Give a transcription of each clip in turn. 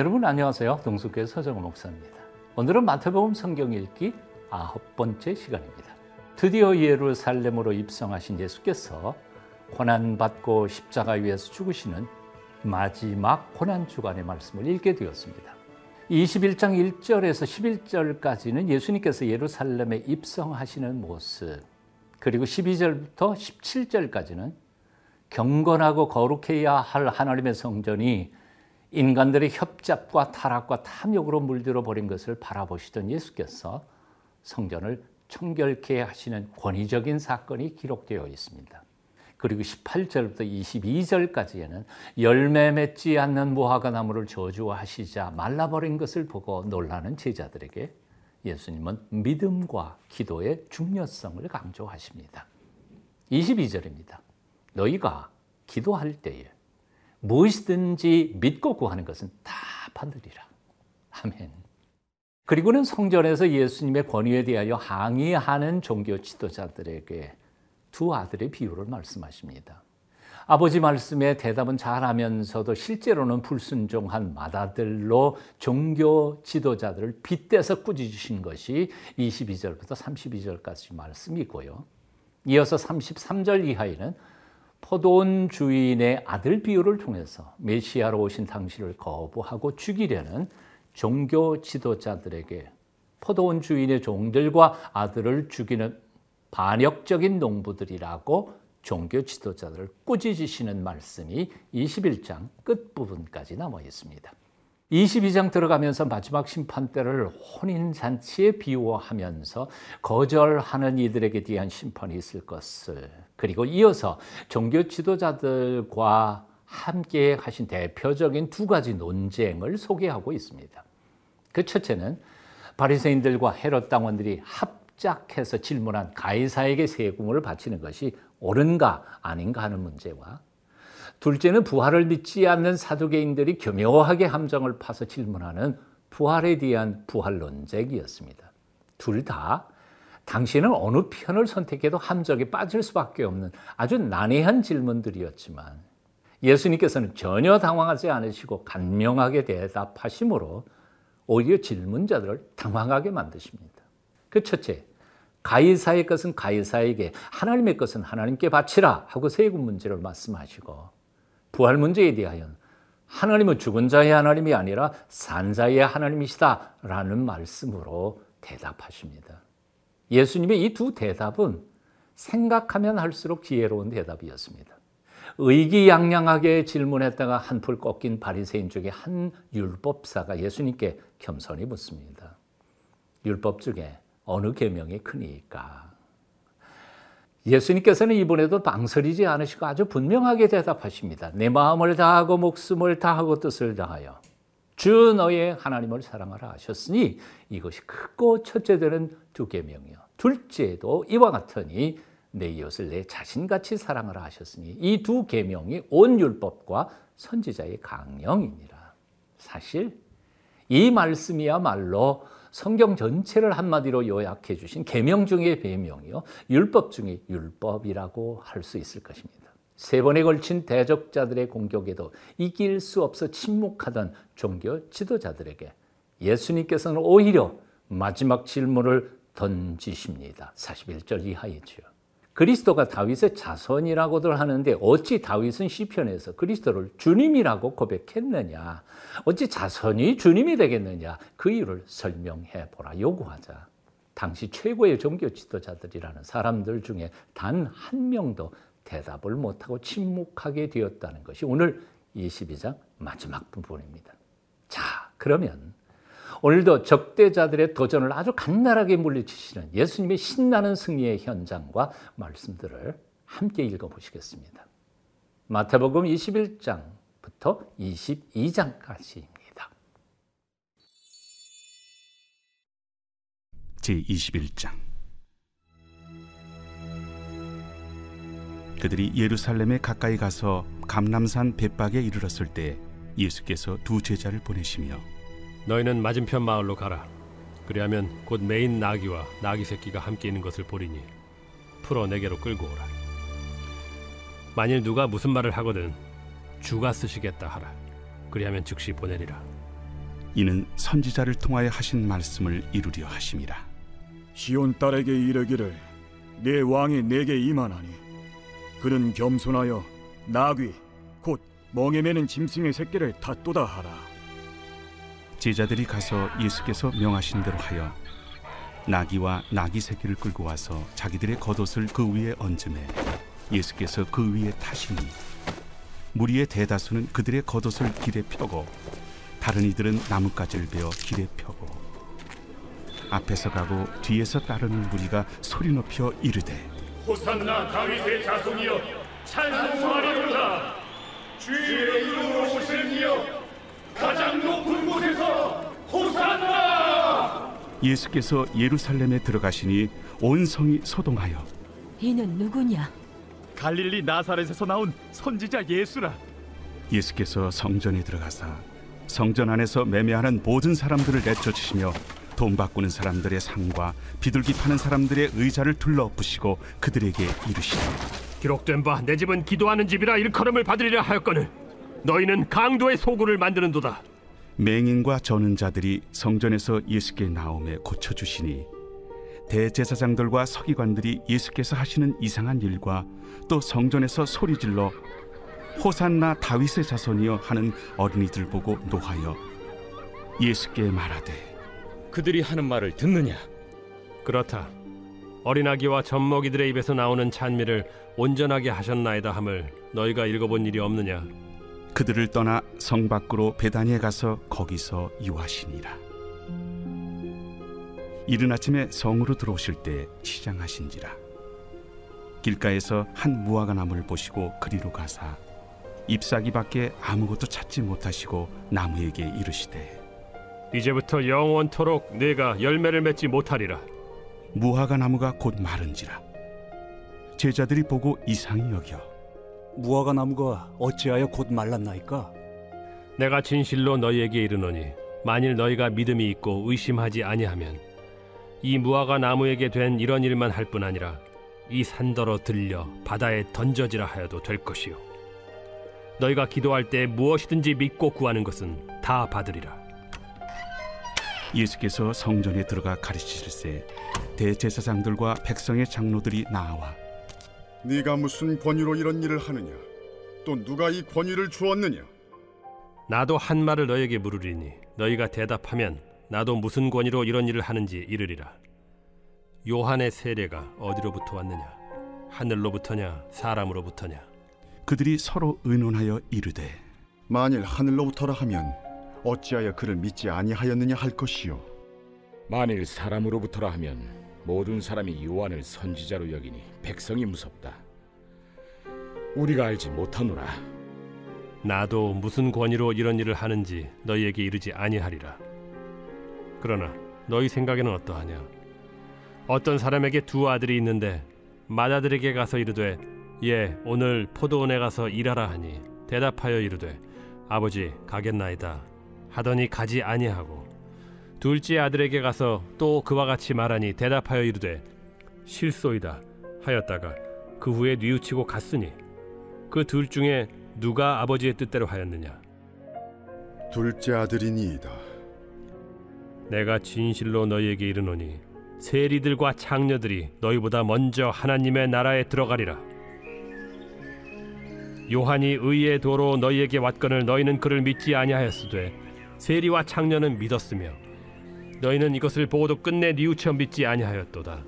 여러분 안녕하세요. 동숙교회 서정호 목사입니다. 오늘은 마태복음 성경 읽기 아홉 번째 시간입니다. 드디어 예루살렘으로 입성하신 예수께서 고난받고 십자가 위에서 죽으시는 마지막 고난 주간의 말씀을 읽게 되었습니다. 21장 1절에서 11절까지는 예수님께서 예루살렘에 입성하시는 모습, 그리고 12절부터 17절까지는 경건하고 거룩해야 할 하나님의 성전이 인간들의 협잡과 타락과 탐욕으로 물들어 버린 것을 바라보시던 예수께서 성전을 청결케 하시는 권위적인 사건이 기록되어 있습니다. 그리고 18절부터 22절까지에는 열매 맺지 않는 무화과 나무를 저주하시자 말라버린 것을 보고 놀라는 제자들에게 예수님은 믿음과 기도의 중요성을 강조하십니다. 22절입니다. 너희가 기도할 때에 무엇이든지 믿고 구하는 것은 다 받으리라. 아멘. 그리고는 성전에서 예수님의 권위에 대하여 항의하는 종교 지도자들에게 두 아들의 비유를 말씀하십니다. 아버지 말씀에 대답은 잘하면서도 실제로는 불순종한 맏아들로 종교 지도자들을 빗대서 꾸짖으신 것이 22절부터 32절까지 말씀이고요. 이어서 33절 이하에는 포도원 주인의 아들 비유를 통해서 메시아로 오신 당신을 거부하고 죽이려는 종교 지도자들에게 포도원 주인의 종들과 아들을 죽이는 반역적인 농부들이라고 종교 지도자들을 꾸짖으시는 말씀이 21장 끝부분까지 남아 있습니다. 22장 들어가면서 마지막 심판 때를 혼인 잔치에 비유하면서 거절하는 이들에게 대한 심판이 있을 것을 그리고 이어서 종교 지도자들과 함께 하신 대표적인 두 가지 논쟁을 소개하고 있습니다. 그 첫째는 바리새인들과 헤롯 당원들이 합작해서 질문한 가이사에게 세금을 바치는 것이 옳은가 아닌가 하는 문제와 둘째는 부활을 믿지 않는 사두개인들이 교묘하게 함정을 파서 질문하는 부활에 대한 부활 논쟁이었습니다. 둘 다 당신은 어느 편을 선택해도 함정에 빠질 수밖에 없는 아주 난해한 질문들이었지만 예수님께서는 전혀 당황하지 않으시고 간명하게 대답하심으로 오히려 질문자들을 당황하게 만드십니다. 그 첫째, 가이사의 것은 가이사에게, 하나님의 것은 하나님께 바치라 하고 세금 문제를 말씀하시고 부활 문제에 대하여 하나님은 죽은 자의 하나님이 아니라 산 자의 하나님이시다라는 말씀으로 대답하십니다. 예수님의 이 두 대답은 생각하면 할수록 지혜로운 대답이었습니다. 의기양양하게 질문했다가 한풀 꺾인 바리새인 중에 한 율법사가 예수님께 겸손히 묻습니다. 율법 중에 어느 계명이 크니까? 예수님께서는 이번에도 망설이지 않으시고 아주 분명하게 대답하십니다. 내 마음을 다하고 목숨을 다하고 뜻을 다하여 주 너의 하나님을 사랑하라 하셨으니 이것이 크고 첫째 되는 두 계명이요. 둘째도 이와 같으니 내 이웃을 내 자신같이 사랑하라 하셨으니 이 두 계명이 온 율법과 선지자의 강령이니라. 사실 이 말씀이야말로 성경 전체를 한마디로 요약해 주신 계명 중의 계명이요 율법 중의 율법이라고 할 수 있을 것입니다. 세 번에 걸친 대적자들의 공격에도 이길 수 없어 침묵하던 종교 지도자들에게 예수님께서는 오히려 마지막 질문을 던지십니다. 41절 이하이지요. 그리스도가 다윗의 자손이라고들 하는데 어찌 다윗은 시편에서 그리스도를 주님이라고 고백했느냐? 어찌 자손이 주님이 되겠느냐? 그 이유를 설명해 보라 요구하자. 당시 최고의 종교 지도자들이라는 사람들 중에 단 한 명도 대답을 못하고 침묵하게 되었다는 것이 오늘 22장 마지막 부분입니다. 자, 그러면 오늘도 적대자들의 도전을 아주 간단하게 물리치시는 예수님의 신나는 승리의 현장과 말씀들을 함께 읽어보시겠습니다. 마태복음 21장부터 22장까지입니다. 제21장 그들이 예루살렘에 가까이 가서 감남산 벳박에 이르렀을 때 예수께서 두 제자를 보내시며 너희는 맞은편 마을로 가라. 그리하면 곧 메인 나귀와 나귀 새끼가 함께 있는 것을 보리니 풀어 내게로 끌고 오라. 만일 누가 무슨 말을 하거든 주가 쓰시겠다 하라. 그리하면 즉시 보내리라. 이는 선지자를 통하여 하신 말씀을 이루려 하심이라 시온 딸에게 이르기를 내 왕이 내게 임하나니 그는 겸손하여 나귀 곧 멍에 매는 짐승의 새끼를 탓도다 하라 제자들이 가서 예수께서 명하신 대로 하여 나귀와 나귀 새끼를 끌고 와서 자기들의 겉옷을 그 위에 얹음에 예수께서 그 위에 타시니 무리의 대다수는 그들의 겉옷을 길에 펴고 다른 이들은 나뭇가지를 베어 길에 펴고 앞에서 가고 뒤에서 따르는 무리가 소리 높여 이르되 호산나 다윗의 자손이여 찬송하리로다. 주의 이름으로 오시는 이여 가장 높은 곳에서 호산나 예수께서 예루살렘에 들어가시니 온 성이 소동하여 이는 누구냐? 갈릴리 나사렛에서 나온 선지자 예수라. 예수께서 성전에 들어가사 성전 안에서 매매하는 모든 사람들을 내쫓으시며 돈 바꾸는 사람들의 상과 비둘기 파는 사람들의 의자를 둘러엎으시고 그들에게 이르시되 기록된 바 내 집은 기도하는 집이라 일컬음을 받으리라 하였거늘 너희는 강도의 소굴을 만드는도다 맹인과 저는 자들이 성전에서 예수께 나오매 고쳐 주시니 대제사장들과 서기관들이 예수께서 하시는 이상한 일과 또 성전에서 소리질러 호산나 다윗의 자손이여 하는 어린이들 보고 노하여 예수께 말하되 그들이 하는 말을 듣느냐? 그렇다 어린아기와 젖먹이들의 입에서 나오는 찬미를 온전하게 하셨나이다 함을 너희가 읽어본 일이 없느냐 그들을 떠나 성 밖으로 베다니에 가서 거기서 유하시니라. 이른 아침에 성으로 들어오실 때 시장하신지라. 길가에서 한 무화과 나무를 보시고 그리로 가사 잎사귀밖에 아무것도 찾지 못하시고 나무에게 이르시되 이제부터 영원토록 내가 열매를 맺지 못하리라 무화과 나무가 곧 마른지라. 제자들이 보고 이상히 여겨 무화과 나무가 어찌하여 곧 말랐나이까? 내가 진실로 너희에게 이르노니 만일 너희가 믿음이 있고 의심하지 아니하면 이 무화과 나무에게 된 이런 일만 할 뿐 아니라 이 산더러 들려 바다에 던져지라 하여도 될 것이요 너희가 기도할 때 무엇이든지 믿고 구하는 것은 다 받으리라 예수께서 성전에 들어가 가르치실세 대제사장들과 백성의 장로들이 나와 네가 무슨 권위로 이런 일을 하느냐? 또 누가 이 권위를 주었느냐? 나도 한 말을 너에게 물으리니 너희가 대답하면 나도 무슨 권위로 이런 일을 하는지 이르리라 요한의 세례가 어디로부터 왔느냐 하늘로부터냐 사람으로부터냐 그들이 서로 의논하여 이르되 만일 하늘로부터라 하면 어찌하여 그를 믿지 아니하였느냐 할 것이요. 만일 사람으로부터라 하면 모든 사람이 요한을 선지자로 여기니 백성이 무섭다. 우리가 알지 못하노라. 나도 무슨 권위로 이런 일을 하는지 너희에게 이르지 아니하리라. 그러나 너희 생각에는 어떠하냐? 어떤 사람에게 두 아들이 있는데 맏아들에게 가서 이르되 예 오늘 포도원에 가서 일하라 하니 대답하여 이르되 아버지 가겠나이다 하더니 가지 아니하고 둘째 아들에게 가서 또 그와 같이 말하니 대답하여 이르되 실소이다. 하였다가 그 후에 뉘우치고 갔으니 그 둘 중에 누가 아버지의 뜻대로 하였느냐? 둘째 아들이니이다. 내가 진실로 너희에게 이르노니 세리들과 창녀들이 너희보다 먼저 하나님의 나라에 들어가리라. 요한이 의의 도로 너희에게 왔거늘 너희는 그를 믿지 아니하였으되 세리와 창녀는 믿었으며 너희는 이것을 보고도 끝내 뉘우쳐 믿지 아니하였도다.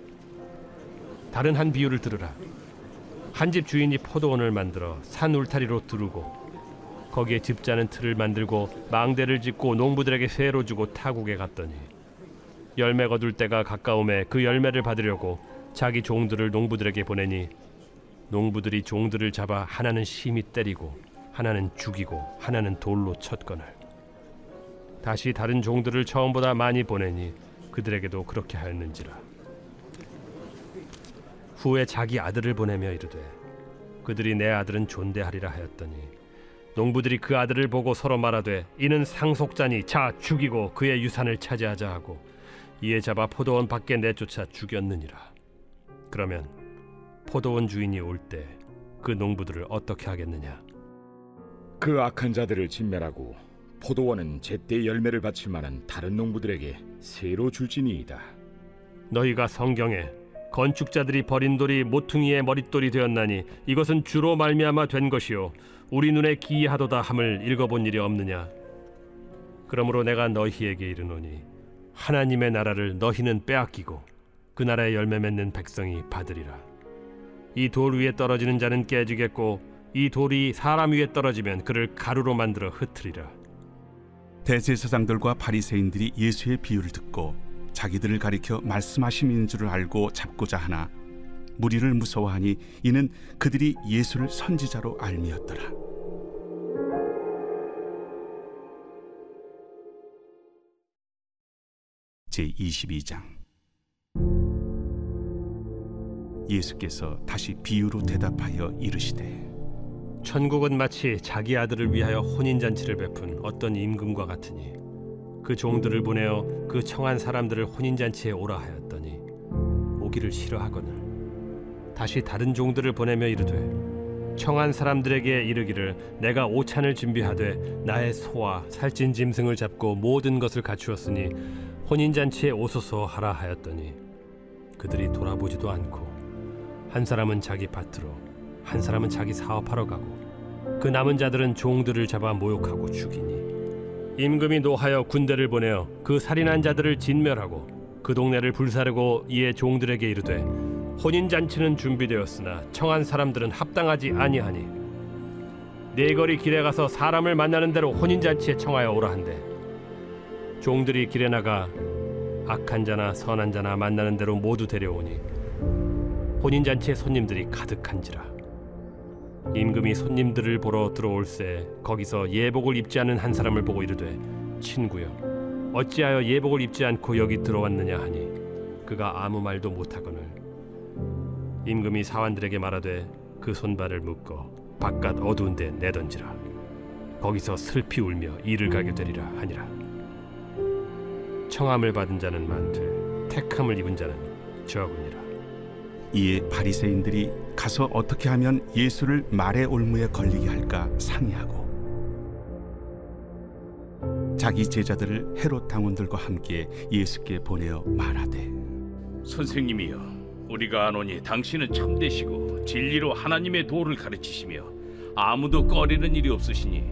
다른 한 비유를 들으라. 한 집 주인이 포도원을 만들어 산 울타리로 두르고 거기에 집자는 틀을 만들고 망대를 짓고 농부들에게 세로 주고 타국에 갔더니 열매 거둘 때가 가까움에 그 열매를 받으려고 자기 종들을 농부들에게 보내니 농부들이 종들을 잡아 하나는 심히 때리고 하나는 죽이고 하나는 돌로 쳤거늘 다시 다른 종들을 처음보다 많이 보내니 그들에게도 그렇게 하였는지라. 후에 자기 아들을 보내며 이르되 그들이 내 아들은 존대하리라 하였더니 농부들이 그 아들을 보고 서로 말하되 이는 상속자니 자 죽이고 그의 유산을 차지하자 하고 이에 잡아 포도원 밖에 내쫓아 죽였느니라. 그러면 포도원 주인이 올 때 그 농부들을 어떻게 하겠느냐? 그 악한 자들을 진멸하고 포도원은 제때 열매를 바칠 만한 다른 농부들에게 새로 줄지니이다. 너희가 성경에 건축자들이 버린 돌이 모퉁이의 머릿돌이 되었나니 이것은 주로 말미암아 된 것이요. 우리 눈에 기이하도다 함을 읽어본 일이 없느냐? 그러므로 내가 너희에게 이르노니 하나님의 나라를 너희는 빼앗기고 그 나라의 열매 맺는 백성이 받으리라. 이 돌 위에 떨어지는 자는 깨지겠고 이 돌이 사람 위에 떨어지면 그를 가루로 만들어 흩으리라 대제사장들과 바리새인들이 예수의 비유를 듣고 자기들을 가리켜 말씀하심인 줄을 알고 잡고자 하나 무리를 무서워하니 이는 그들이 예수를 선지자로 알미었더라. 제 22장 예수께서 다시 비유로 대답하여 이르시되 천국은 마치 자기 아들을 위하여 혼인 잔치를 베푼 어떤 임금과 같으니 그 종들을 보내어 그 청한 사람들을 혼인 잔치에 오라 하였더니 오기를 싫어하거늘. 다시 다른 종들을 보내며 이르되 청한 사람들에게 이르기를 내가 오찬을 준비하되 나의 소와 살찐 짐승을 잡고 모든 것을 갖추었으니 혼인 잔치에 오소서 하라 하였더니 그들이 돌아보지도 않고 한 사람은 자기 밭으로 한 사람은 자기 사업하러 가고 그 남은 자들은 종들을 잡아 모욕하고 죽이니. 임금이 노하여 군대를 보내어 그 살인한 자들을 진멸하고 그 동네를 불사르고 이에 종들에게 이르되 혼인 잔치는 준비되었으나 청한 사람들은 합당하지 아니하니. 네거리 길에 가서 사람을 만나는 대로 혼인 잔치에 청하여 오라 한대. 종들이 길에 나가 악한 자나 선한 자나 만나는 대로 모두 데려오니 혼인 잔치에 손님들이 가득한지라 임금이 손님들을 보러 들어올새 거기서 예복을 입지 않은 한 사람을 보고 이르되 친구여 어찌하여 예복을 입지 않고 여기 들어왔느냐 하니? 그가 아무 말도 못하거늘. 임금이 사환들에게 말하되 그 손발을 묶어 바깥 어두운 데 내던지라. 거기서 슬피 울며 이를 가게 되리라 하니라. 청함을 받은 자는 많되 택함을 입은 자는 적으니라 이에 바리새인들이 가서 어떻게 하면 예수를 말의 올무에 걸리게 할까 상의하고 자기 제자들을 헤롯 당원들과 함께 예수께 보내어 말하되 선생님이여 우리가 아노니 당신은 참되시고 진리로 하나님의 도를 가르치시며 아무도 꺼리는 일이 없으시니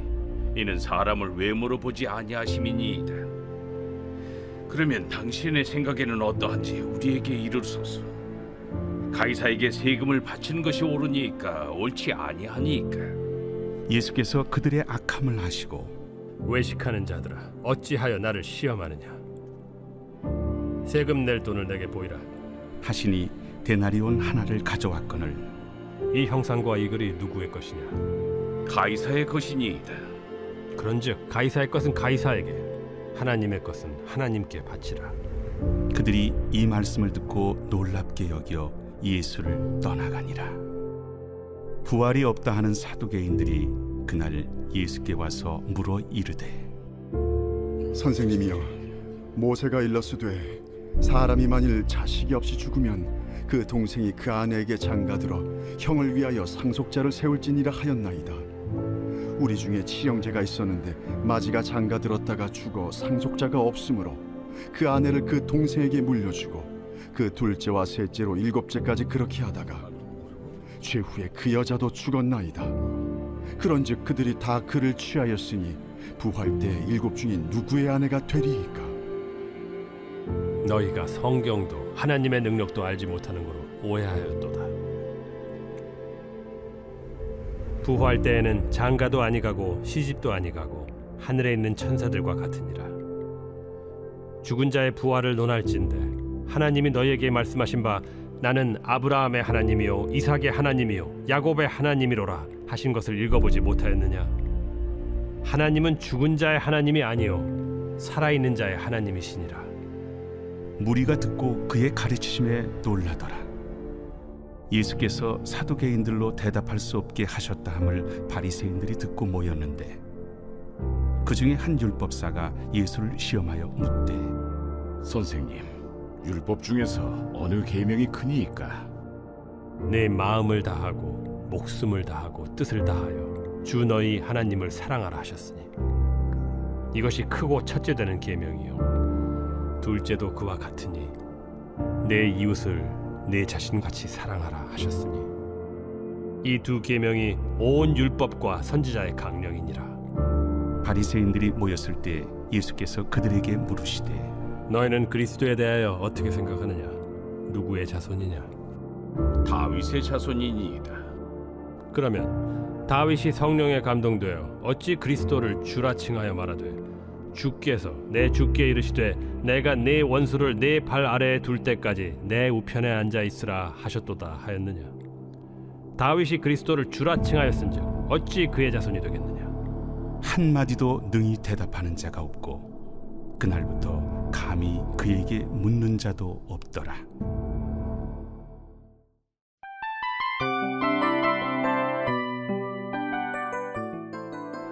이는 사람을 외모로 보지 아니하심이니이다. 그러면 당신의 생각에는 어떠한지 우리에게 이르소서 가이사에게 세금을 바치는 것이 옳으니까 옳지 아니하니까. 예수께서 그들의 악함을 하시고 외식하는 자들아 어찌하여 나를 시험하느냐? 세금 낼 돈을 내게 보이라. 하시니 데나리온 하나를 가져왔거늘 이 형상과 이 글이 누구의 것이냐? 가이사의 것이니이다. 그런즉 가이사의 것은 가이사에게 하나님의 것은 하나님께 바치라. 그들이 이 말씀을 듣고 놀랍게 여겨 예수를 떠나가니라. 부활이 없다 하는 사두개인들이 그날 예수께 와서 물어 이르되 선생님이여 모세가 일렀으되 사람이 만일 자식이 없이 죽으면 그 동생이 그 아내에게 장가들어 형을 위하여 상속자를 세울지니라 하였나이다. 우리 중에 치형제가 있었는데 마지가 장가들었다가 죽어 상속자가 없으므로 그 아내를 그 동생에게 물려주고 그 둘째와 셋째로 일곱째까지 그렇게 하다가 최후에 그 여자도 죽었나이다. 그런즉 그들이 다 그를 취하였으니 부활 때 일곱 중인 누구의 아내가 되리이까? 너희가 성경도 하나님의 능력도 알지 못하는 거로 오해하였도다. 부활 때에는 장가도 아니가고 시집도 아니가고 하늘에 있는 천사들과 같으니라. 죽은 자의 부활을 논할진대 하나님이 너희에게 말씀하신 바 나는 아브라함의 하나님이요 이삭의 하나님이요 야곱의 하나님이로라 하신 것을 읽어보지 못하였느냐? 하나님은 죽은 자의 하나님이 아니요 살아있는 자의 하나님이시니라. 무리가 듣고 그의 가르치심에 놀라더라. 예수께서 사두개인들로 대답할 수 없게 하셨다 함을 바리새인들이 듣고 모였는데 그 중에 한 율법사가 예수를 시험하여 묻되 선생님 율법 중에서 어느 계명이 크니이까? 내 마음을 다하고 목숨을 다하고 뜻을 다하여 주 너희 하나님을 사랑하라 하셨으니 이것이 크고 첫째 되는 계명이요. 둘째도 그와 같으니 내 이웃을 내 자신같이 사랑하라 하셨으니 이 두 계명이 온 율법과 선지자의 강령이니라. 바리새인들이 모였을 때 예수께서 그들에게 물으시되 너희는 그리스도에 대하여 어떻게 생각하느냐? 누구의 자손이냐? 다윗의 자손이니이다. 그러면 다윗이 성령에 감동되어 어찌 그리스도를 주라 칭하여 말하되 주께서 내 주께 이르시되 내가 네 원수를 네발 아래에 둘 때까지 내 우편에 앉아 있으라 하셨도다 하였느냐? 다윗이 그리스도를 주라 칭하였은즉 어찌 그의 자손이 되겠느냐? 한 마디도 능히 대답하는 자가 없고 그날부터 감히 그에게 묻는 자도 없더라.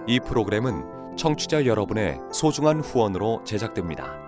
이 프로그램은 청취자 여러분의 소중한 후원으로 제작됩니다.